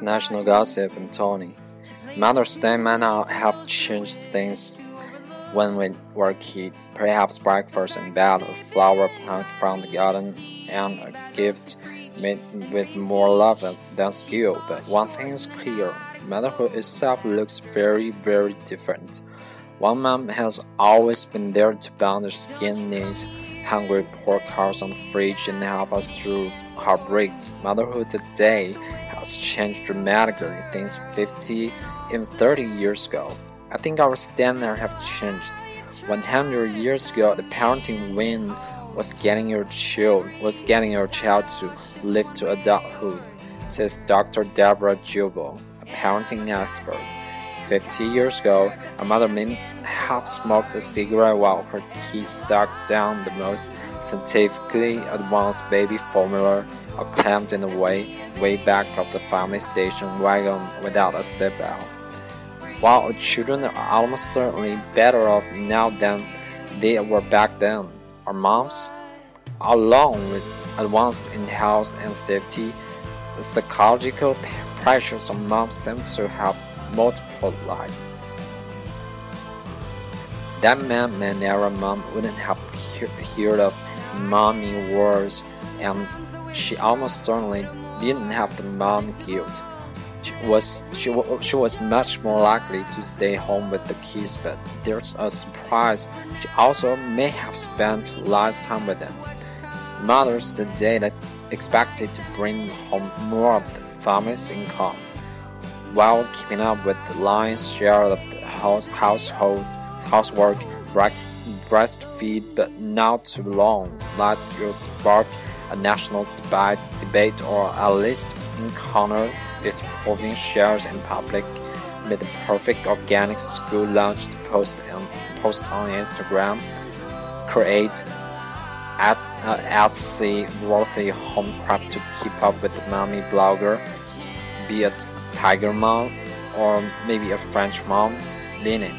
international gossip and Tony. Mother's Day may not have changed things when we were kids. Perhaps breakfast in bed, a flower plant from the garden, and a gift made with more love than skill. But one thing is clear motherhood itself looks very, very different. One mom has always been there to balance skin needs, hungry pork cars on the fridge, and help us through heartbreak. Motherhood today has changed dramatically since 50, and 30 years ago. I think our standards have changed. 100 years ago, the parenting win was getting your child was getting your child to live to adulthood, says Dr. Deborah Gilboa, a parenting expert. 50 years ago, a mother may have smoked a cigarette while her kids sucked down the most scientifically advanced baby formula or clamped in the way, way back of the family station wagon without a step. While children are almost certainly better off now than they were back then, our moms, along with advanced in health and safety, the psychological pressures on moms seem to have multiplied. That meant Manera mom wouldn't have heard of mommy wars, and she almost certainly didn't have the mom guilt. She was she, she was much more likely to stay home with the kids, but there's a surprise. She also may have spent less time with them. Mothers the day that expected to bring home more of the family's income while keeping up with the lion's share of the house, household housework, breastfeed, but not too long. Last year's spark a national debate, debate or at least encounter disproving shares in public with the perfect organic school launched post and post on Instagram create at uh, Etsy worthy home prep to keep up with the mommy blogger be it tiger mom or maybe a French mom Linen.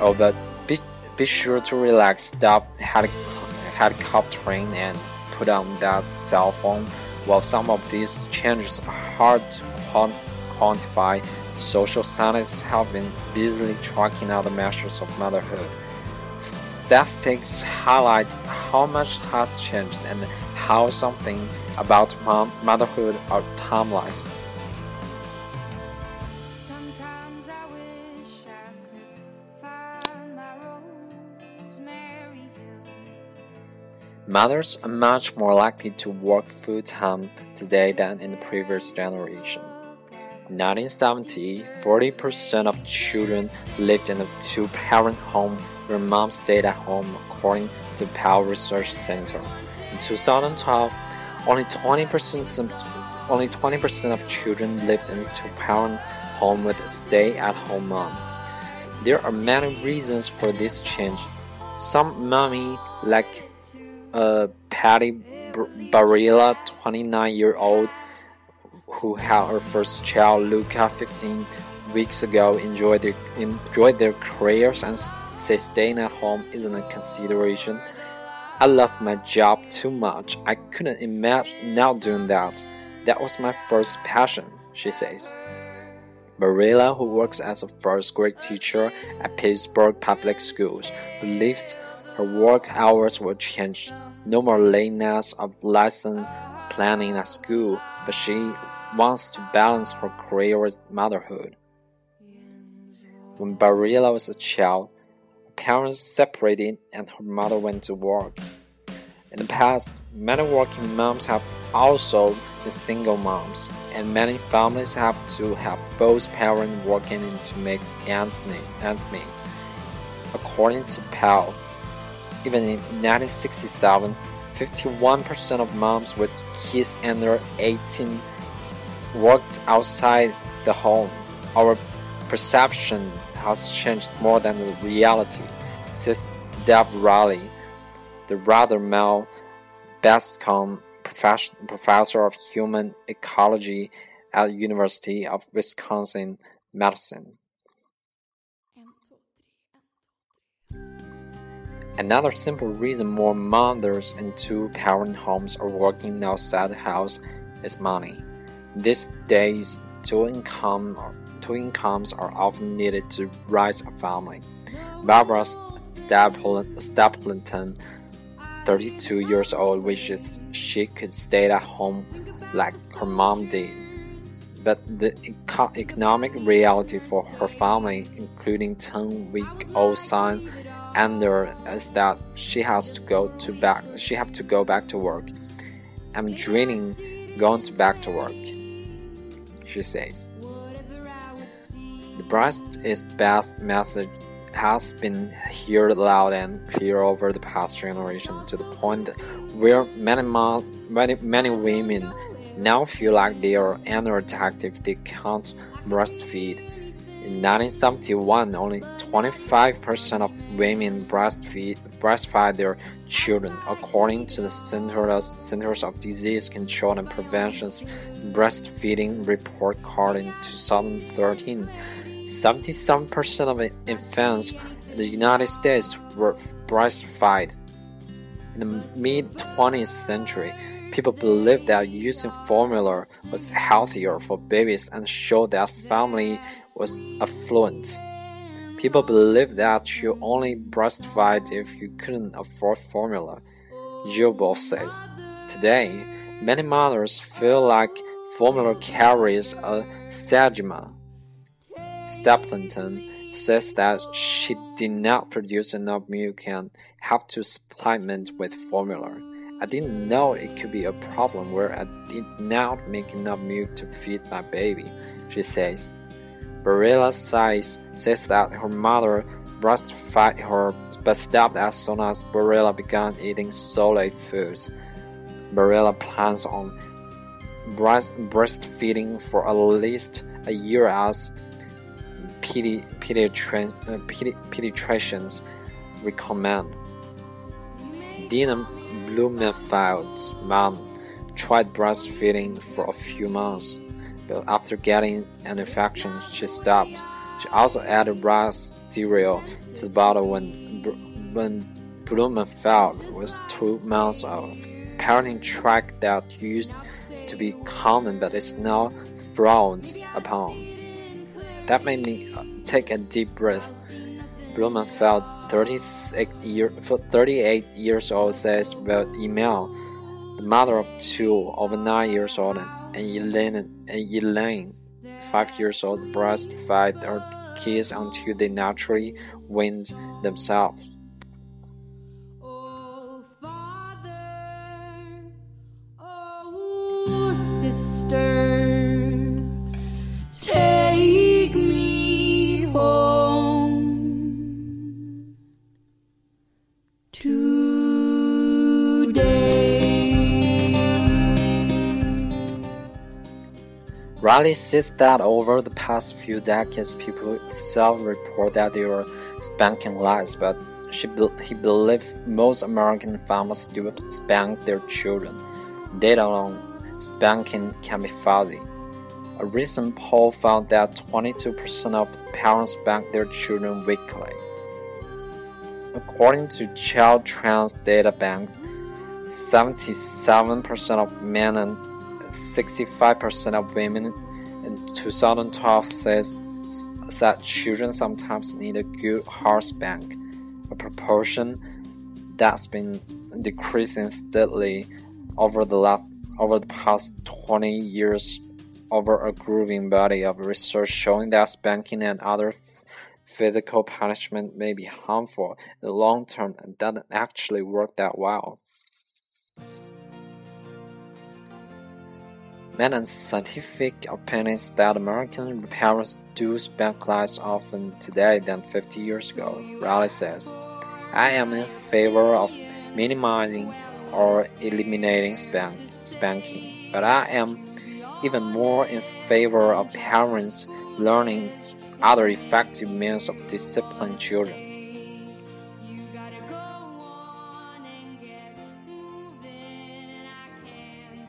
Oh but be, be sure to relax stop helicoptering and put on that cell phone while some of these changes are hard to quant quantify, social scientists have been busily tracking other measures of motherhood. Statistics highlight how much has changed and how something about mom motherhood are timeless. Mothers are much more likely to work full time today than in the previous generation. In 1970, 40% of children lived in a two parent home where mom stayed at home, according to Pew Research Center. In 2012, only 20% of, only 20% of children lived in a two parent home with a stay at home mom. There are many reasons for this change. Some mommy like uh, Patty Barilla, 29 year old, who had her first child, Luca, 15 weeks ago, enjoyed their, enjoyed their careers and staying at home isn't a consideration. I loved my job too much. I couldn't imagine not doing that. That was my first passion, she says. Barilla, who works as a first grade teacher at Pittsburgh Public Schools, believes her work hours will change. No more lateness of lesson planning at school, but she wants to balance her career with motherhood. When Barilla was a child, her parents separated and her mother went to work. In the past, many working moms have also been single moms, and many families have to have both parents working to make ends meet. According to Pew, even in 1967, 51% of moms with kids under 18 worked outside the home. Our perception has changed more than the reality, says Deb Riley, the Rothermel Bascom professor of human ecology at University of Wisconsin Madison. Another simple reason more mothers in two parent homes are working outside the house is money. These days, two income two incomes are often needed to raise a family. Barbara Stapleton, 32 years old, wishes she could stay at home like her mom did. But the economic reality for her family, including 10-week-old son Andrew, is that she has to go to back. She have to go back to work. I'm dreaming going to back to work. She says. The breast is best message has been heard loud and clear over the past generation to the point where many, many, many women now feel like they are unattractive if they can't breastfeed. In 1971, only 25% of women breastfeed, breastfeed their children, according to the Centers, Centers of Disease Control and Prevention's breastfeeding report card in 2013. 77% of infants in the United States were breastfed. In the mid 20th century, people believed that using formula was healthier for babies and showed that family was affluent. People believed that you only breastfed if you couldn't afford formula. Jill says, Today, many mothers feel like formula carries a stigma Stapleton says that she did not produce enough milk and have to supplement with formula. I didn't know it could be a problem where I did not make enough milk to feed my baby, she says. Barilla says, says that her mother breastfed her but stopped as soon as Barilla began eating solid foods. Barilla plans on breast breastfeeding for at least a year as pedi uh, pedi pediatricians recommend. Dina Blumenfeld's mom tried breastfeeding for a few months, but after getting an infection, she stopped. She also added rice cereal to the bottle when, when Blumenfeld was two months old. Parenting track that used to be common but is now frowned upon. That made me uh, take a deep breath. Blumenfeld, 38, year, 38 years old, says via email, the mother of two over 9 years old, and Elaine, and Elaine 5 years old, breastfed her kids until they naturally weaned themselves. Oh, oh, Riley says that over the past few decades, people self-report that they were spanking less, but she, he believes most American families do spank their children. Data on spanking can be fuzzy. A recent poll found that 22% of parents spank their children weekly. According to Child Trends Data Bank, 77% of men and 65% of women in 2012 says that children sometimes need a good horse bank, a proportion that's been decreasing steadily over the last over the past 20 years over a growing body of research showing that spanking and other physical punishment may be harmful in the long term and doesn't actually work that well. Many scientific opinions that American parents do spank less often today than 50 years ago. Riley says, I am in favor of minimizing or eliminating spank, spanking, but I am even more in favor of parents learning other effective means of disciplining children.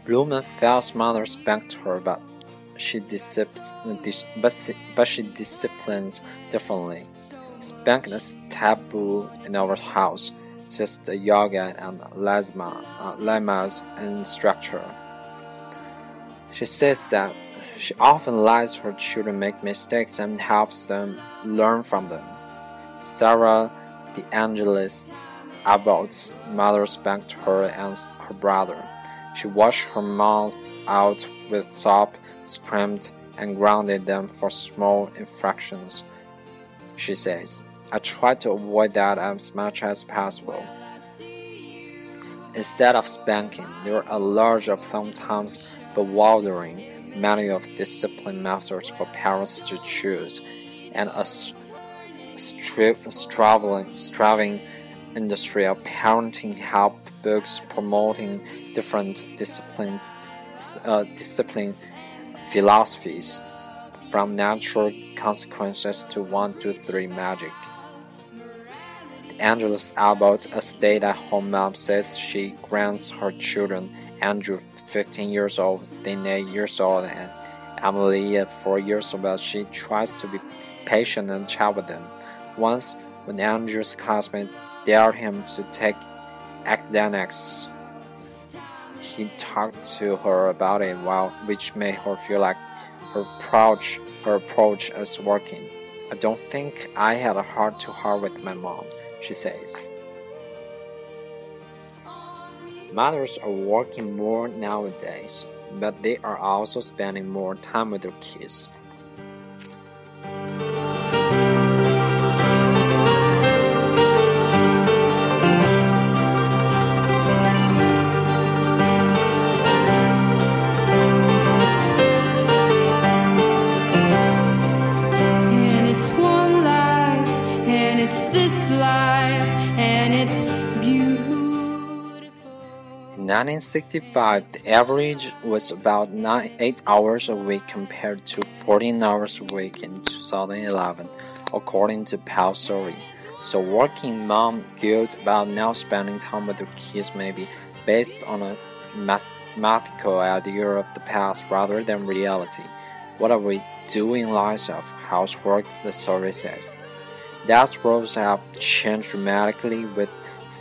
Blumenfeld's mother spanked her, but she, but, she disciplines differently. Spanking is taboo in our house, the yoga and Lamaze, uh, instructor. She says that she often lets her children make mistakes and helps them learn from them. Sarah De Angelis Abbott's mother spanked her and her brother. She washed her mouth out with soap, screamed, and grounded them for small infractions. She says, I try to avoid that as much as possible. Instead of spanking, there are a large of sometimes bewildering many of discipline methods for parents to choose, and a striving, striving industry of parenting help books promoting different discipline, uh, discipline philosophies, from natural consequences to one, two, three magic. Angelis Abbott, a stay-at-home mom, says she grants her children Andrew 15 years old, Stine 8 years old, and Emily 4 years old. She tries to be patient and chat with them. Once, when Andrew's classmate dared him to take academics, he talked to her about it, while which made her feel like her approach her approach is working. I don't think I had a heart to heart with my mom, she says. Mothers are working more nowadays, but they are also spending more time with their kids. 1965, the average was about nine, 8 hours a week compared to 14 hours a week in 2011, according to Pal Survey. So, working mom guilt about not spending time with their kids may be based on a mathematical idea of the past rather than reality. What are we doing in light of housework? The survey says. Dad's roles have changed dramatically with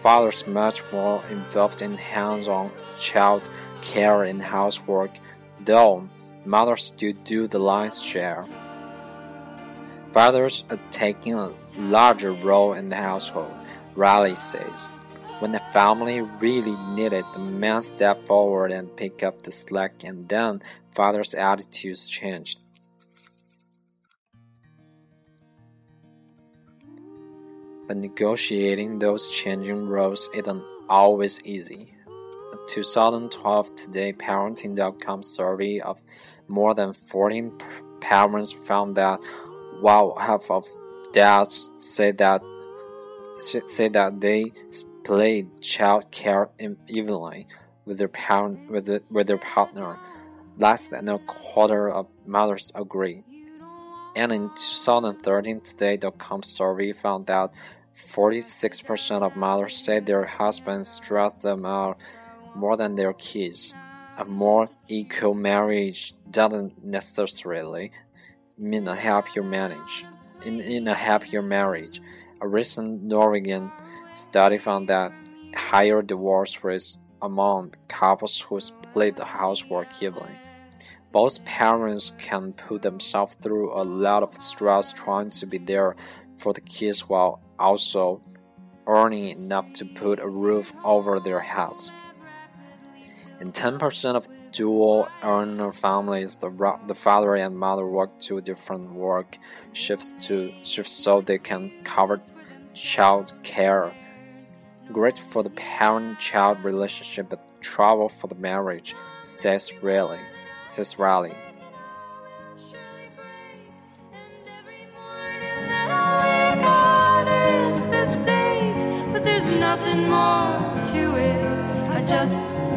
fathers much more involved in hands-on child care and housework, though mothers still do the lion's share. Fathers are taking a larger role in the household, Riley says. When the family really needed, the men step forward and pick up the slack, and then father's attitudes changed. But negotiating those changing roles isn't always easy. A 2012 Today Parenting.com survey of more than 14 parents found that while half of dads say that say that they split child care evenly with their parent with, the, with their partner, less than a quarter of mothers agree. And in 2013, Today.com survey found that 46% of mothers say their husbands stress them out more than their kids. A more equal marriage doesn't necessarily mean a happier marriage. In, in a happier marriage, a recent Norwegian study found that higher divorce rates among couples who split the housework evenly. Both parents can put themselves through a lot of stress trying to be there for the kids while also earning enough to put a roof over their heads. In 10% of dual earner families, the, the father and mother work two different work shifts to shifts so they can cover child care. Great for the parent-child relationship, but trouble for the marriage, says Riley. Says Riley. nothing more to it. I just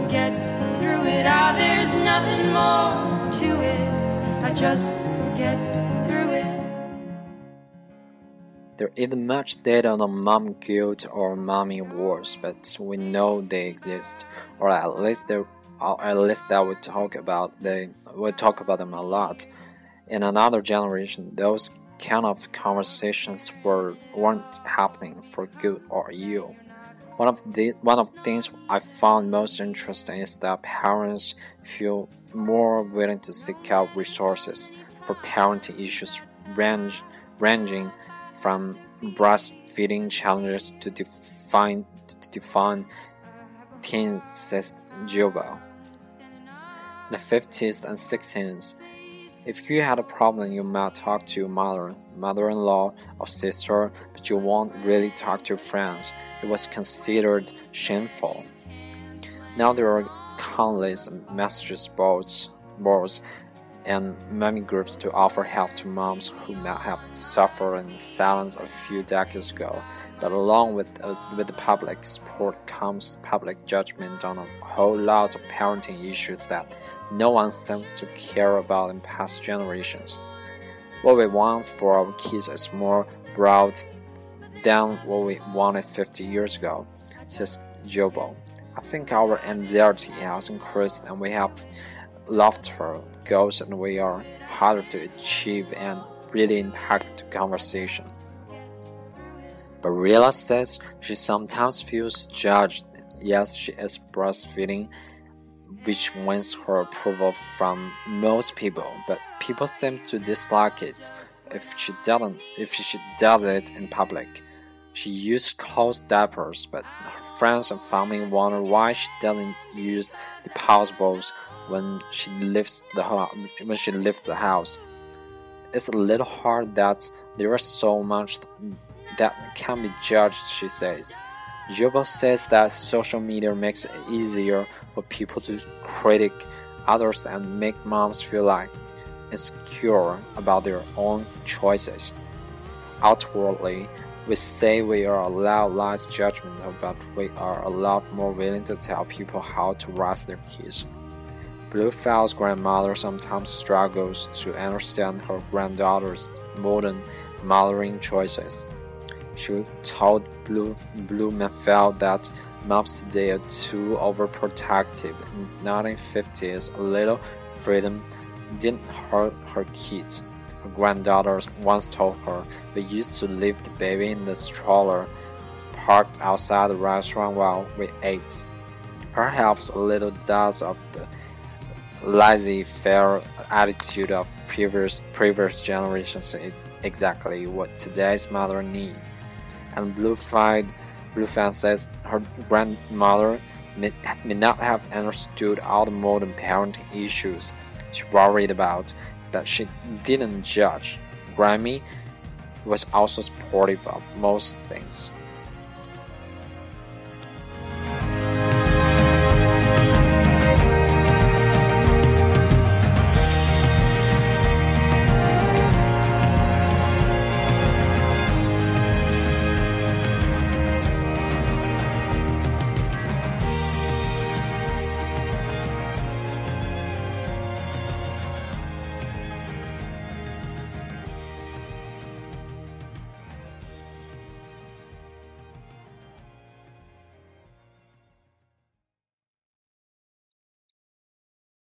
get through it. Ah, there's nothing more to it. I just get through it. There isn't much data on mom guilt or mommy wars, but we know they exist, or at least they, at least that we talk about they we talk about them a lot. In another generation, those kind of conversations were weren't happening for good or ill. One of the one of the things I found most interesting is that parents feel more willing to seek out resources for parenting issues range, ranging from breastfeeding challenges to define to define teen. In the 50s and 60s, if you had a problem, you might talk to your mother, mother-in-law, or sister, but you won't really talk to your friends. It was considered shameful. Now there are countless messages boards, boards and many groups to offer help to moms who might have suffered in silence a few decades ago. But along with, uh, with the public support comes public judgment on a whole lot of parenting issues that no one seems to care about in past generations. What we want for our kids is more broad than what we wanted 50 years ago, says Jobo. I think our anxiety has increased and we have laughter goals and we are harder to achieve and really impact the conversation. Barilla says she sometimes feels judged. Yes, she is breastfeeding, which wins her approval from most people, but people seem to dislike it if she doesn't if she does it in public. She used closed diapers, but her friends and family wonder why she doesn't use the disposables when she leaves the when she leaves the house. It's a little hard that there is so much that can be judged, she says. Jobo says that social media makes it easier for people to critic others and make moms feel like insecure about their own choices. Outwardly, we say we are allowed less judgment, but we are a lot more willing to tell people how to raise their kids. Bluefell's grandmother sometimes struggles to understand her granddaughter's modern mothering choices. She told Blue, Blumenfeld that moms today are too overprotective. In the 1950s, a little freedom didn't hurt her kids. Her granddaughter once told her we used to leave the baby in the stroller parked outside the restaurant while we ate. Perhaps a little dose of the laissez-faire attitude of previous previous generations is exactly what today's mother need. And Bluefied Bluefan says her grandmother may, may not have understood all the modern parenting issues she worried about, but she didn't judge. Grammy was also supportive of most things.